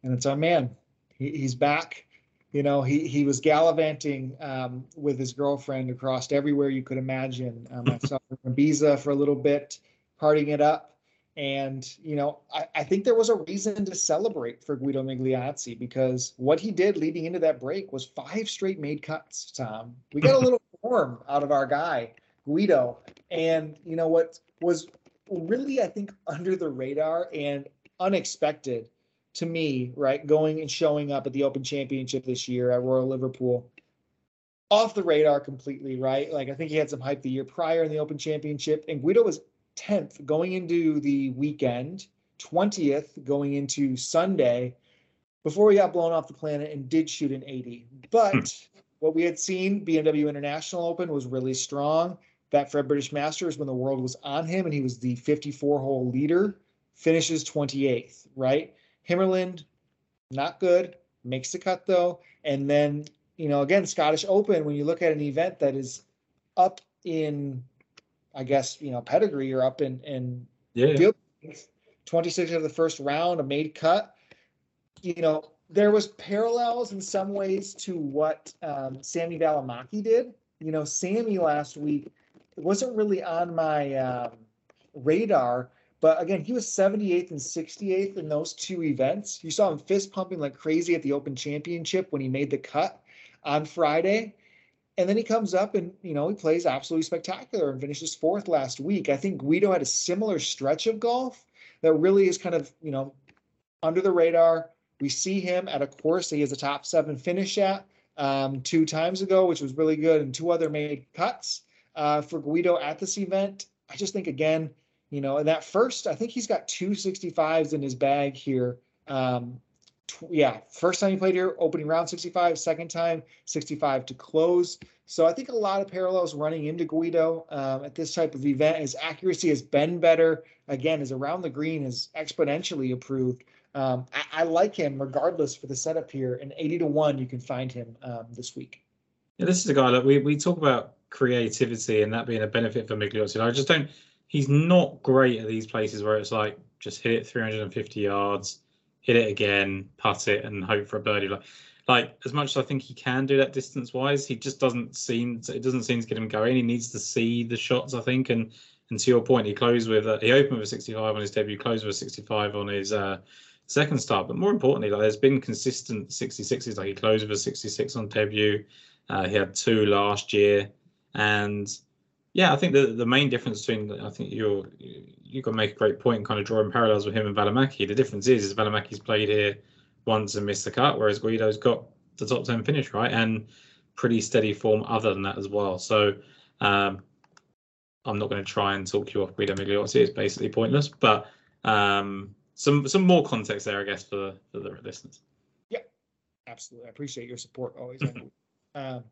A: and it's our man. He, he's back you know, he he was gallivanting um, with his girlfriend across everywhere you could imagine. Um, I saw him in Ibiza for a little bit, partying it up. And, you know, I, I think there was a reason to celebrate for Guido Migliozzi because what he did leading into that break was five straight made cuts, Tom. We got a little form out of our guy, Guido. And, you know, what was really, I think, under the radar and unexpected to me, right, going and showing up at the Open Championship this year at Royal Liverpool, off the radar completely, right? Like I think he had some hype the year prior in the Open Championship, and Guido was 10th going into the weekend, 20th going into Sunday, before he got blown off the planet and did shoot an 80. But hmm. what we had seen, BMW International Open was really strong. Betfred British Masters when the world was on him and he was the 54 hole leader, finishes 28th, right? Himmerland, not good, makes the cut though. And then, you know, again, Scottish Open, when you look at an event that is up in, I guess, you know, pedigree or up in, in
B: yeah. field,
A: 26 of the first round, a made cut, you know, there was parallels in some ways to what um, Sami Välimäki did. You know, Sammy last week wasn't really on my um, radar but again, he was 78th and 68th in those two events. You saw him fist pumping like crazy at the Open Championship when he made the cut on Friday. And then he comes up and, you know, he plays absolutely spectacular and finishes fourth last week. I think Guido had a similar stretch of golf that really is kind of, you know, under the radar. We see him at a course that he has a top seven finish at um, two times ago, which was really good, and two other made cuts uh, for Guido at this event. I just think, again, you know, and that first, I think he's got two 65s in his bag here. Um, yeah, first time he played here, opening round 65, second time 65 to close. So I think a lot of parallels running into Guido um, at this type of event. His accuracy has been better. Again, his around the green has exponentially improved. Um, I, I, like him regardless for the setup here. And 80 to 1, you can find him um, this week.
B: Yeah, this is a guy that we, we talk about creativity and that being a benefit for Migliozzi. I just don't he's not great at these places where it's like just hit it 350 yards, hit it again, putt it, and hope for a birdie. Like, like as much as I think he can do that distance wise, he just doesn't seem to, it doesn't seem to get him going. He needs to see the shots, I think. And and to your point, he closed with a, he opened with a 65 on his debut, closed with a 65 on his uh, second start. But more importantly, like there's been consistent 66s. Like he closed with a 66 on debut. Uh, he had two last year, and yeah, I think the the main difference between I think you're you got to make a great point, kind of drawing parallels with him and Välimäki. The difference is, is Välimäki's played here once and missed the cut, whereas Guido's got the top ten finish right and pretty steady form other than that as well. So um, I'm not going to try and talk you off Guido Migliozzi. It's basically pointless, but um, some some more context there, I guess, for for the listeners.
A: Yeah, absolutely. I appreciate your support always. um,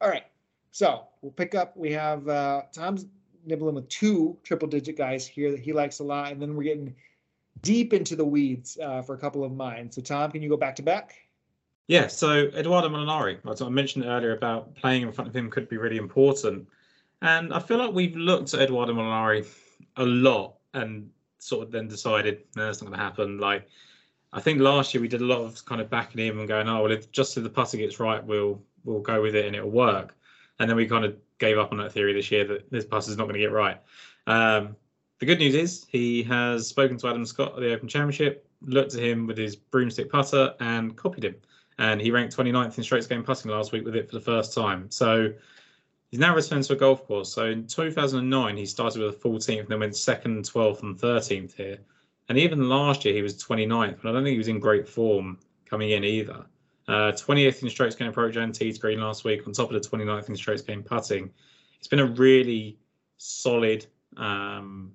A: all right. So we'll pick up. We have uh, Tom's nibbling with two triple digit guys here that he likes a lot. And then we're getting deep into the weeds uh, for a couple of mine. So, Tom, can you go back to back?
B: Yeah. So, Eduardo Molinari, I mentioned earlier about playing in front of him could be really important. And I feel like we've looked at Eduardo Molinari a lot and sort of then decided no, that's not going to happen. Like I think last year we did a lot of kind of backing him and going, oh well, if just if the putter gets right, we'll we'll go with it and it'll work. And then we kind of gave up on that theory this year that this is not going to get right. Um, the good news is he has spoken to Adam Scott at the Open Championship, looked at him with his broomstick putter and copied him. And he ranked 29th in strokes gained putting last week with it for the first time. So he's now returned to a golf course. So in 2009, he started with a 14th and then went second, 12th, and 13th here. And even last year, he was 29th, but I don't think he was in great form coming in either. Uh, 20th in strokes gained approach and tee to green last week, on top of the 29th in strokes gained putting. It's been a really solid um,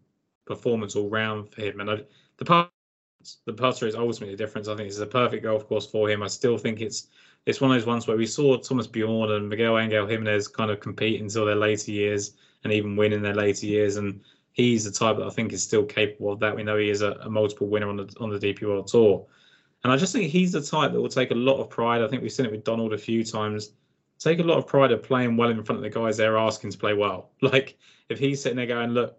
B: performance all round for him. And I, the putter, the putter is ultimately the difference. I think this is a perfect golf course for him. I still think it's it's one of those ones where we saw Thomas Bjorn and Miguel Angel Jimenez kind of compete until their later years and even win in their later years. And he's the type that I think is still capable of that. We know he is a, a multiple winner on the on the DP World Tour. And I just think he's the type that will take a lot of pride. I think we've seen it with Donald a few times. Take a lot of pride of playing well in front of the guys they're asking to play well. Like if he's sitting there going, "Look,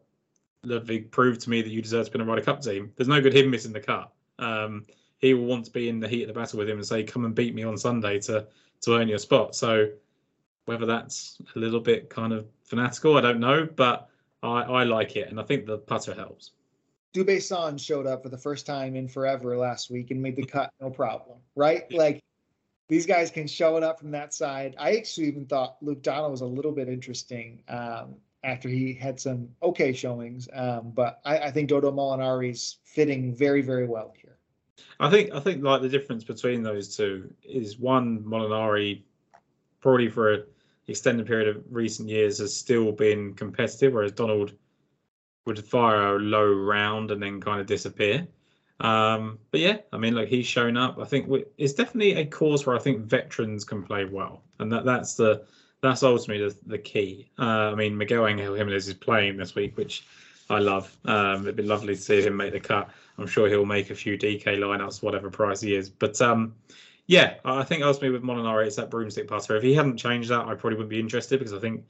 B: Ludvig, proved to me that you deserve to be in a Ryder Cup team," there's no good him missing the cut. Um, he will want to be in the heat of the battle with him and say, "Come and beat me on Sunday to to earn your spot." So whether that's a little bit kind of fanatical, I don't know, but I, I like it, and I think the putter helps.
A: Dubuisson showed up for the first time in forever last week and made the cut, no problem, right? Like these guys can show it up from that side. I actually even thought Luke Donald was a little bit interesting um, after he had some okay showings, um, but I, I, think Dodo Molinari's fitting very, very well here.
B: I think I think like the difference between those two is one Molinari probably for an extended period of recent years has still been competitive, whereas Donald would fire a low round and then kind of disappear. Um, but yeah, I mean, like he's shown up. I think we, it's definitely a course where I think veterans can play well, and that that's the that's ultimately the, the key. Uh, I mean, Miguel Angel Jimenez is playing this week, which I love. Um, it'd be lovely to see him make the cut. I'm sure he'll make a few DK lineups, whatever price he is. But um, yeah, I think ultimately with Molinari, it's that broomstick putter. If he hadn't changed that, I probably wouldn't be interested because I think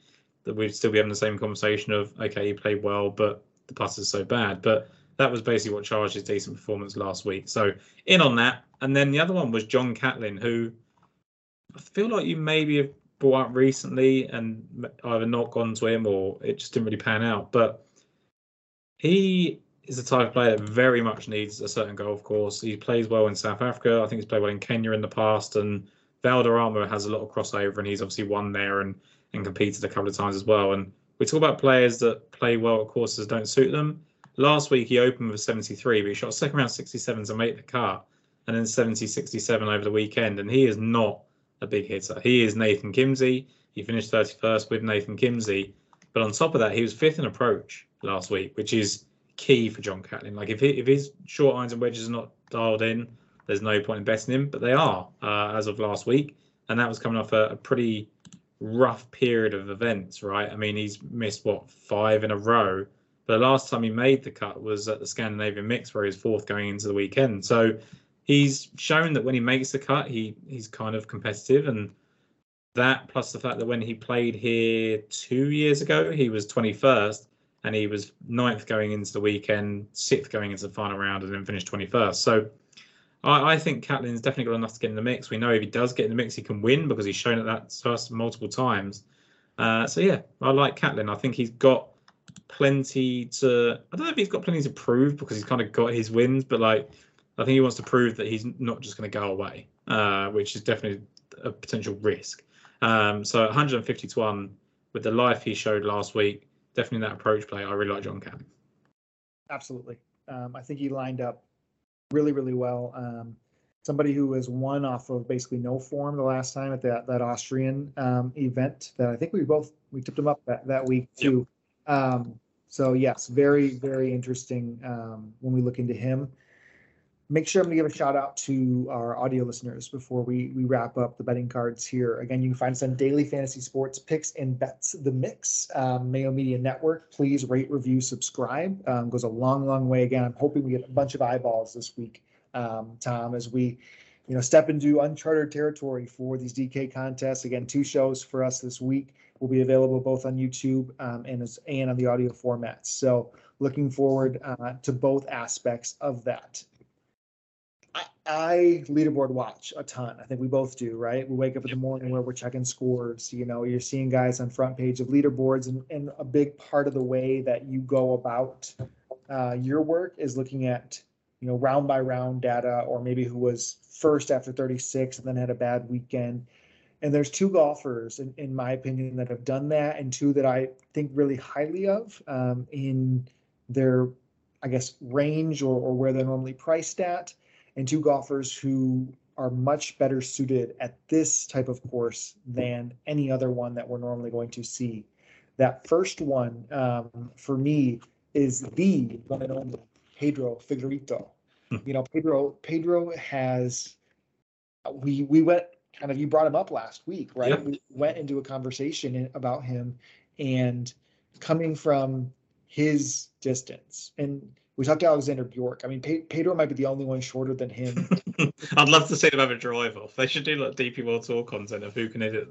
B: that we'd still be having the same conversation of okay, he played well, but the putter's so bad. But that was basically what charged his decent performance last week. So in on that. And then the other one was John Catlin, who I feel like you maybe have brought up recently and either not gone to him or it just didn't really pan out. But he is the type of player that very much needs a certain golf course. He plays well in South Africa. I think he's played well in Kenya in the past. And Valderrama has a lot of crossover and he's obviously won there and, and competed a couple of times as well. And we talk about players that play well at courses don't suit them. Last week he opened with 73, but he shot second round 67 to make the cut, and then 70 67 over the weekend. And he is not a big hitter. He is Nathan Kimsey. He finished 31st with Nathan Kimsey. But on top of that, he was fifth in approach last week, which is key for John Catlin. Like if he, if his short irons and wedges are not dialed in, there's no point in betting him. But they are uh, as of last week, and that was coming off a, a pretty rough period of events, right? I mean, he's missed what five in a row the last time he made the cut was at the Scandinavian Mix, where he's fourth going into the weekend. So he's shown that when he makes the cut, he he's kind of competitive, and that plus the fact that when he played here two years ago, he was 21st and he was ninth going into the weekend, sixth going into the final round, and then finished 21st. So I, I think Catlin's definitely got enough to get in the mix. We know if he does get in the mix, he can win because he's shown it that first multiple times. Uh, so yeah, I like Catlin. I think he's got plenty to. I don't know if he's got plenty to prove because he's kind of got his wins, but like I think he wants to prove that he's not just going to go away, uh, which is definitely a potential risk. Um, so 150 to one with the life he showed last week, definitely that approach play. I really like John Catlin.
A: Absolutely, um, I think he lined up really, really well. Um, somebody who was won off of basically no form the last time at that that Austrian um, event that I think we both we tipped him up that that week too. Um, so yes, very, very interesting um, when we look into him. Make sure I'm gonna give a shout out to our audio listeners before we we wrap up the betting cards here. Again, you can find us on Daily Fantasy Sports Picks and Bets the Mix, um, Mayo Media Network. Please rate, review, subscribe. Um, goes a long, long way. Again, I'm hoping we get a bunch of eyeballs this week, um, Tom, as we you know step into uncharted territory for these DK contests. Again, two shows for us this week will be available both on YouTube um, and as and on the audio formats. So looking forward uh, to both aspects of that. I, leaderboard watch a ton. I think we both do, right? We wake up in the morning where we're checking scores. You know, you're seeing guys on front page of leaderboards, and, and a big part of the way that you go about uh, your work is looking at you know round by round data, or maybe who was first after 36 and then had a bad weekend. And there's two golfers, in, in my opinion, that have done that, and two that I think really highly of um, in their, I guess, range or, or where they're normally priced at and two golfers who are much better suited at this type of course than any other one that we're normally going to see. That first one um, for me is the one and only Pedro Figueiredo. Hmm. You know, Pedro Pedro has we we went kind of you brought him up last week, right? Yep. We went into a conversation about him and coming from his distance and we talked to Alexander Bjork. I mean, Pe- Pedro might be the only one shorter than him.
B: I'd love to see them have a drive off. They should do like DP World Tour content of who can hit it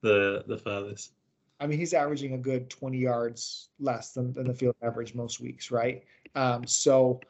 B: the the furthest.
A: I mean, he's averaging a good 20 yards less than, than the field average most weeks, right? Um, so,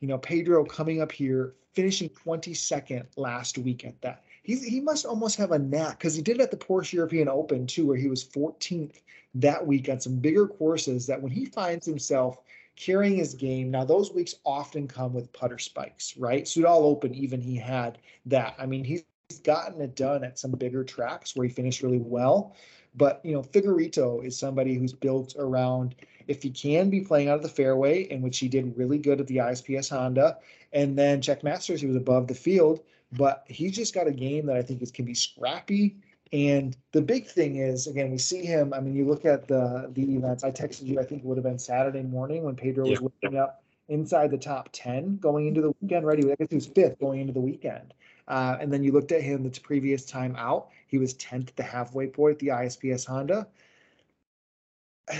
A: you know, Pedro coming up here, finishing 22nd last week at that. He, he must almost have a knack because he did it at the Porsche European Open too, where he was 14th that week on some bigger courses. That when he finds himself carrying his game. Now, those weeks often come with putter spikes, right? Soudal Open, even he had that. I mean, he's gotten it done at some bigger tracks where he finished really well. But, you know, Figueiredo is somebody who's built around if he can be playing out of the fairway, in which he did really good at the ISPS Handa, and then Czech Masters, he was above the field. But he's just got a game that I think is can be scrappy and the big thing is, again, we see him. I mean, you look at the the events. I texted you. I think it would have been Saturday morning when Pedro was waking up inside the top ten going into the weekend. Ready? I guess he was fifth going into the weekend. Uh, and then you looked at him the previous time out. He was tenth at the halfway point at the ISPS Handa.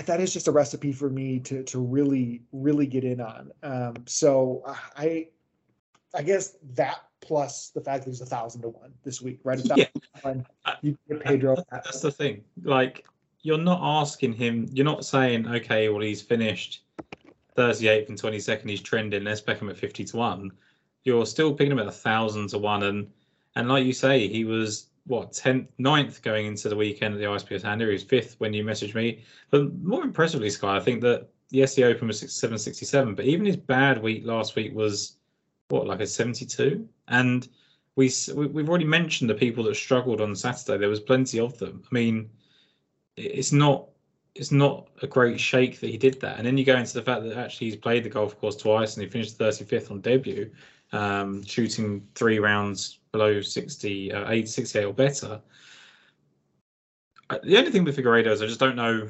A: That is just a recipe for me to to really really get in on. Um, so I I guess that plus the fact that he's a thousand to one this week, right?
B: yeah. you get Pedro. That's the thing. Like you're not asking him. You're not saying, okay, well he's finished 38th and 22nd. He's trending. Let's pick him at 50 to one. You're still picking him at a thousand to one, and and like you say, he was what 10th, 9th going into the weekend at the ISPS Handa. He was fifth when you messaged me. But more impressively, Sky, I think that the SE Open was 767, but even his bad week last week was what like a 72 and we we've already mentioned the people that struggled on saturday there was plenty of them i mean it's not it's not a great shake that he did that and then you go into the fact that actually he's played the golf course twice and he finished 35th on debut um, shooting three rounds below 60 uh, 8 68 or better uh, the only thing with Figueiredo is I just don't know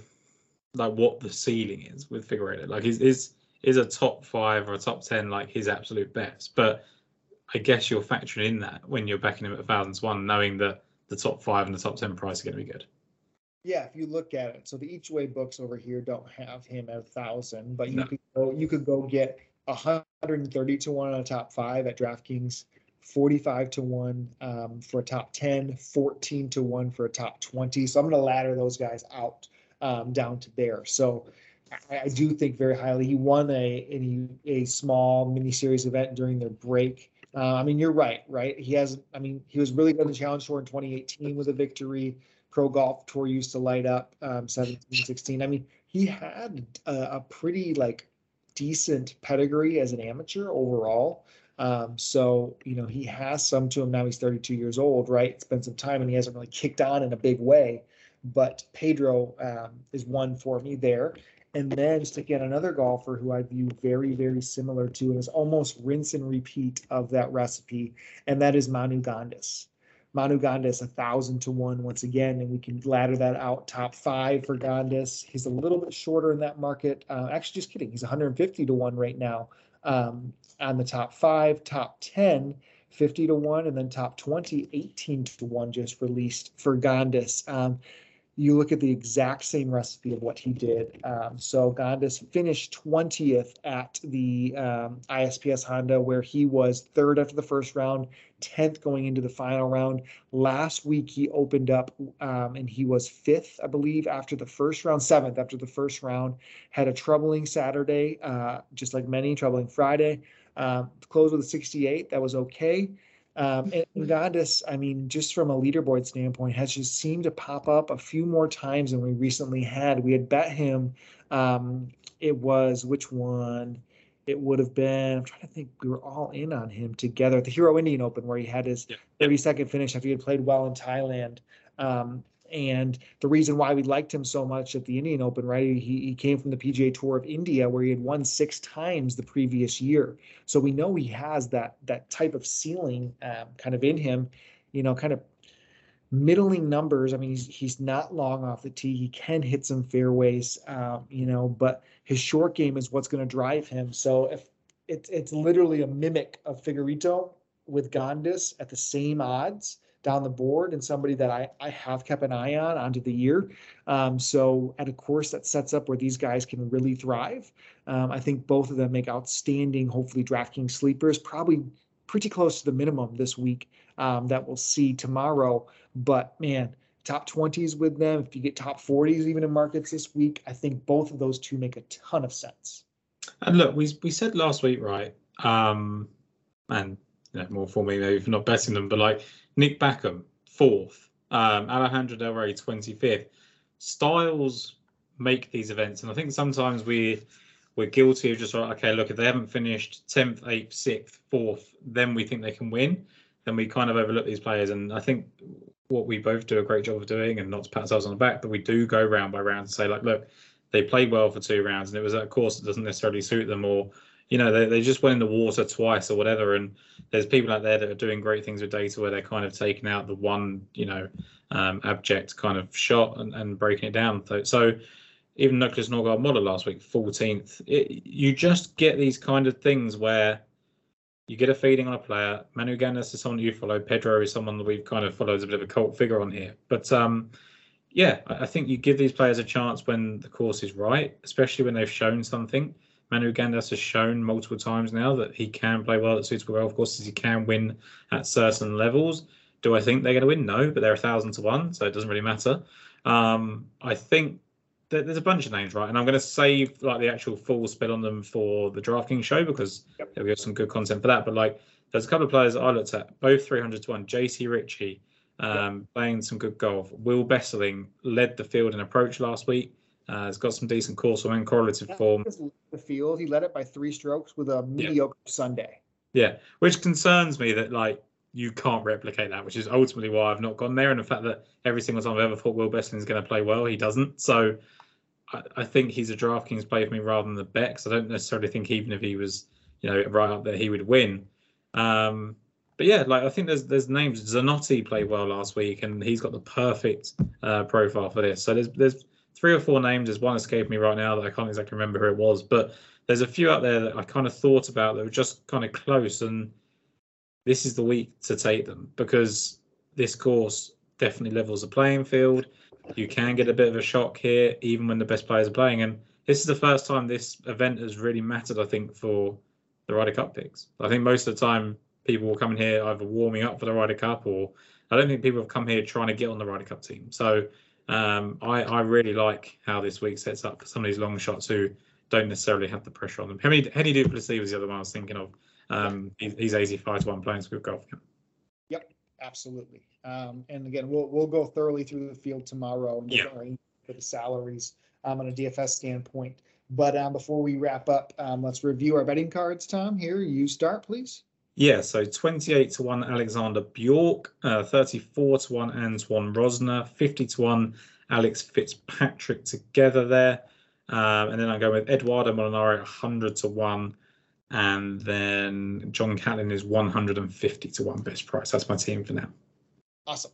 B: like what the ceiling is with Figueiredo. Like is is is a top five or a top ten like his absolute best. But I guess you're factoring in that when you're backing him at thousands one, knowing that the top five and the top ten price are going to be good.
A: Yeah, if you look at it, so the each way books over here don't have him at a thousand, but you no. could go you could go get 130 to one on a top five at DraftKings, 45 to one um, for a top 10, 14 to one for a top 20. So I'm going to ladder those guys out um, down to there. So I, I do think very highly. He won a a, a small mini series event during their break. Uh, I mean, you're right, right? He has. I mean, he was really good in the Challenge Tour in 2018 with a victory. Pro Golf Tour used to light up um, 17, 16. I mean, he had a, a pretty like decent pedigree as an amateur overall. Um, so you know he has some to him now. He's 32 years old, right? Spent some time, and he hasn't really kicked on in a big way. But Pedro um, is one for me there. And then just again, another golfer who I view very, very similar to and is almost rinse and repeat of that recipe, and that is Manu Gandas. Manu Gandas, a thousand to one once again, and we can ladder that out top five for Gandas. He's a little bit shorter in that market. Uh, actually, just kidding. He's 150 to one right now um, on the top five, top 10. 50 to 1 and then top 20 18 to 1 just released for Gandas. Um, you look at the exact same recipe of what he did. Um, so Gandas finished 20th at the um, ISPS Handa, where he was third after the first round, 10th going into the final round. Last week, he opened up um, and he was fifth, I believe, after the first round, seventh after the first round. Had a troubling Saturday, uh, just like many, troubling Friday. Um, closed with a 68. That was okay. Um, and Gandas, I mean, just from a leaderboard standpoint, has just seemed to pop up a few more times than we recently had. We had bet him. Um, it was which one? It would have been. I'm trying to think. We were all in on him together at the Hero Indian Open, where he had his
B: Yeah.
A: 30 second finish after he had played well in Thailand. Um, and the reason why we liked him so much at the Indian Open, right? He, he came from the PGA Tour of India, where he had won six times the previous year. So we know he has that that type of ceiling um, kind of in him, you know, kind of middling numbers. I mean, he's he's not long off the tee. He can hit some fairways, um, you know, but his short game is what's going to drive him. So if it's it's literally a mimic of Figueiredo with Gandas at the same odds down the board and somebody that I, I have kept an eye on onto the year. Um, so at a course that sets up where these guys can really thrive, um, I think both of them make outstanding, hopefully DraftKings sleepers, probably pretty close to the minimum this week um, that we'll see tomorrow. But man, top 20s with them, if you get top 40s even in markets this week, I think both of those two make a ton of sense.
B: And look, we we said last week, right? Um, and you know, more for me maybe for not betting them, but like Nick Bachem fourth, um, Alejandro Del Rey twenty fifth. Styles make these events, and I think sometimes we we're guilty of just like, okay, look, if they haven't finished tenth, eighth, sixth, fourth, then we think they can win. Then we kind of overlook these players, and I think what we both do a great job of doing, and not to pat ourselves on the back, but we do go round by round and say like, look, they played well for two rounds, and it was a course that doesn't necessarily suit them, or you know, they, they just went in the water twice or whatever. And there's people out there that are doing great things with data where they're kind of taking out the one, you know, um, abject kind of shot and, and breaking it down. So, so even Nicholas Nørgaard Møller last week, 14th, it, you just get these kind of things where you get a feeding on a player. Manu Gandas is someone you follow. Pedro is someone that we've kind of followed as a bit of a cult figure on here. But um, yeah, I I think you give these players a chance when the course is right, especially when they've shown something. Manu Gandas has shown multiple times now that he can play well at suitable golf courses. He can win at certain levels. Do I think they're going to win? No, but they're a thousand to one, so it doesn't really matter. Um, I think that there's a bunch of names, right? And I'm going to save like the actual full spin on them for the DraftKings show because
A: Yep.
B: there'll be some good content for that. But like, there's a couple of players I looked at, both 300 to one. JC Ritchie um, playing some good golf. Will Besseling led the field in approach last week. Uh, has got some decent course and correlative form.
A: The field, he led it by three strokes with a mediocre Sunday.
B: Yeah, which concerns me that like you can't replicate that, which is ultimately why I've not gone there. And the fact that every single time I've ever thought Will Besseling is going to play well, he doesn't. So I, I think he's a DraftKings play for me rather than the bet. Because I don't necessarily think even if he was, you know, right up there, he would win. Um, but yeah, like I think there's there's names. Zanotti played well last week, and he's got the perfect uh, profile for this. So there's there's three or four names. There's one escaping me right now that I can't exactly remember who it was, but there's a few out there that I kind of thought about that were just kind of close, and this is the week to take them because this course definitely levels the playing field. You can get a bit of a shock here, even when the best players are playing, and this is the first time this event has really mattered. I think for the Ryder Cup picks. I think most of the time people will come in here either warming up for the Ryder Cup or I don't think people have come here trying to get on the Ryder Cup team. So um, I, I really like how this week sets up for some of these long shots who don't necessarily have the pressure on them. Hennie, Henny Duplessis was the other one I was thinking of. Um, he's, he's 85 to 1 playing some good golf.
A: Yep, absolutely. Um, and again, we'll, we'll go thoroughly through the field tomorrow and our- for the salaries um, on a DFS standpoint. But um, before we wrap up, um, let's review our betting cards, Tom. Here, you start, please.
B: Yeah, so 28 to 1 Alexander Bjork, uh, 34 to 1 Antoine Rozner, 50 to 1 Alex Fitzpatrick together there. Um, and then I'm going with Eduardo Molinari 100 to 1. And then John Catlin is 150 to 1 best price. That's my team for now.
A: Awesome.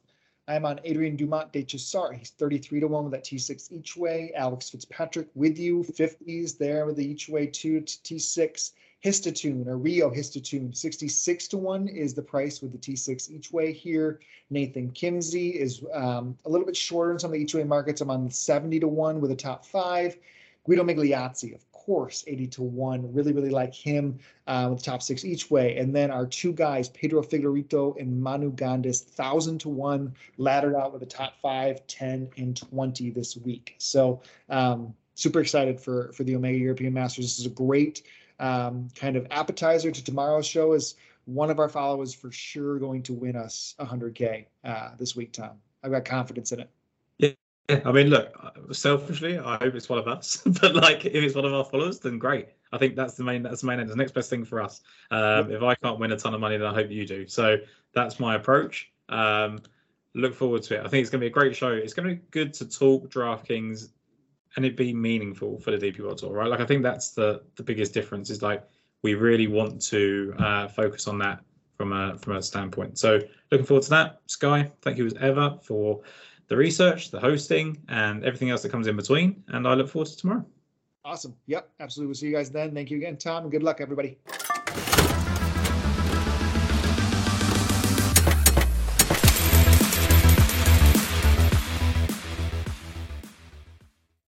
A: I'm on Adrien Dumont de Chassart. He's 33 to 1 with that T6 each way. Alex Fitzpatrick with you, 50s there with the each way two to T6. Hisatsune or Ryo Hisatsune, 66 to 1 is the price with the T6 each way here. Nathan Kimsey is um, a little bit shorter in some of the each way markets. I'm on 70 to 1 with a top five. Guido Migliozzi, of course, 80 to 1. Really, really like him uh, with the top six each way. And then our two guys, Pedro Figueiredo and Manu Gandas, 1,000 to 1, laddered out with a top five, 10, and 20 this week. So, um, super excited for for the Omega European Masters. This is a great um, kind of appetizer to tomorrow's show. Is one of our followers for sure going to win us 100k uh, this week, Tom? I've got confidence in it.
B: Yeah, I mean, look, selfishly, I hope it's one of us. but like, if it's one of our followers, then great. I think that's the main that's the main end. The next best thing for us. Um, If I can't win a ton of money, then I hope you do. So that's my approach. Um, look forward to it. I think it's going to be a great show. It's going to be good to talk DraftKings and it be meaningful for the DP World Tour, right? Like I think that's the the biggest difference is like we really want to uh, focus on that from a from a standpoint. So looking forward to that. Sky, thank you as ever for the research, the hosting, and everything else that comes in between. And I look forward to tomorrow.
A: Awesome. Yep, absolutely. We'll see you guys then. Thank you again, Tom, and good luck, everybody.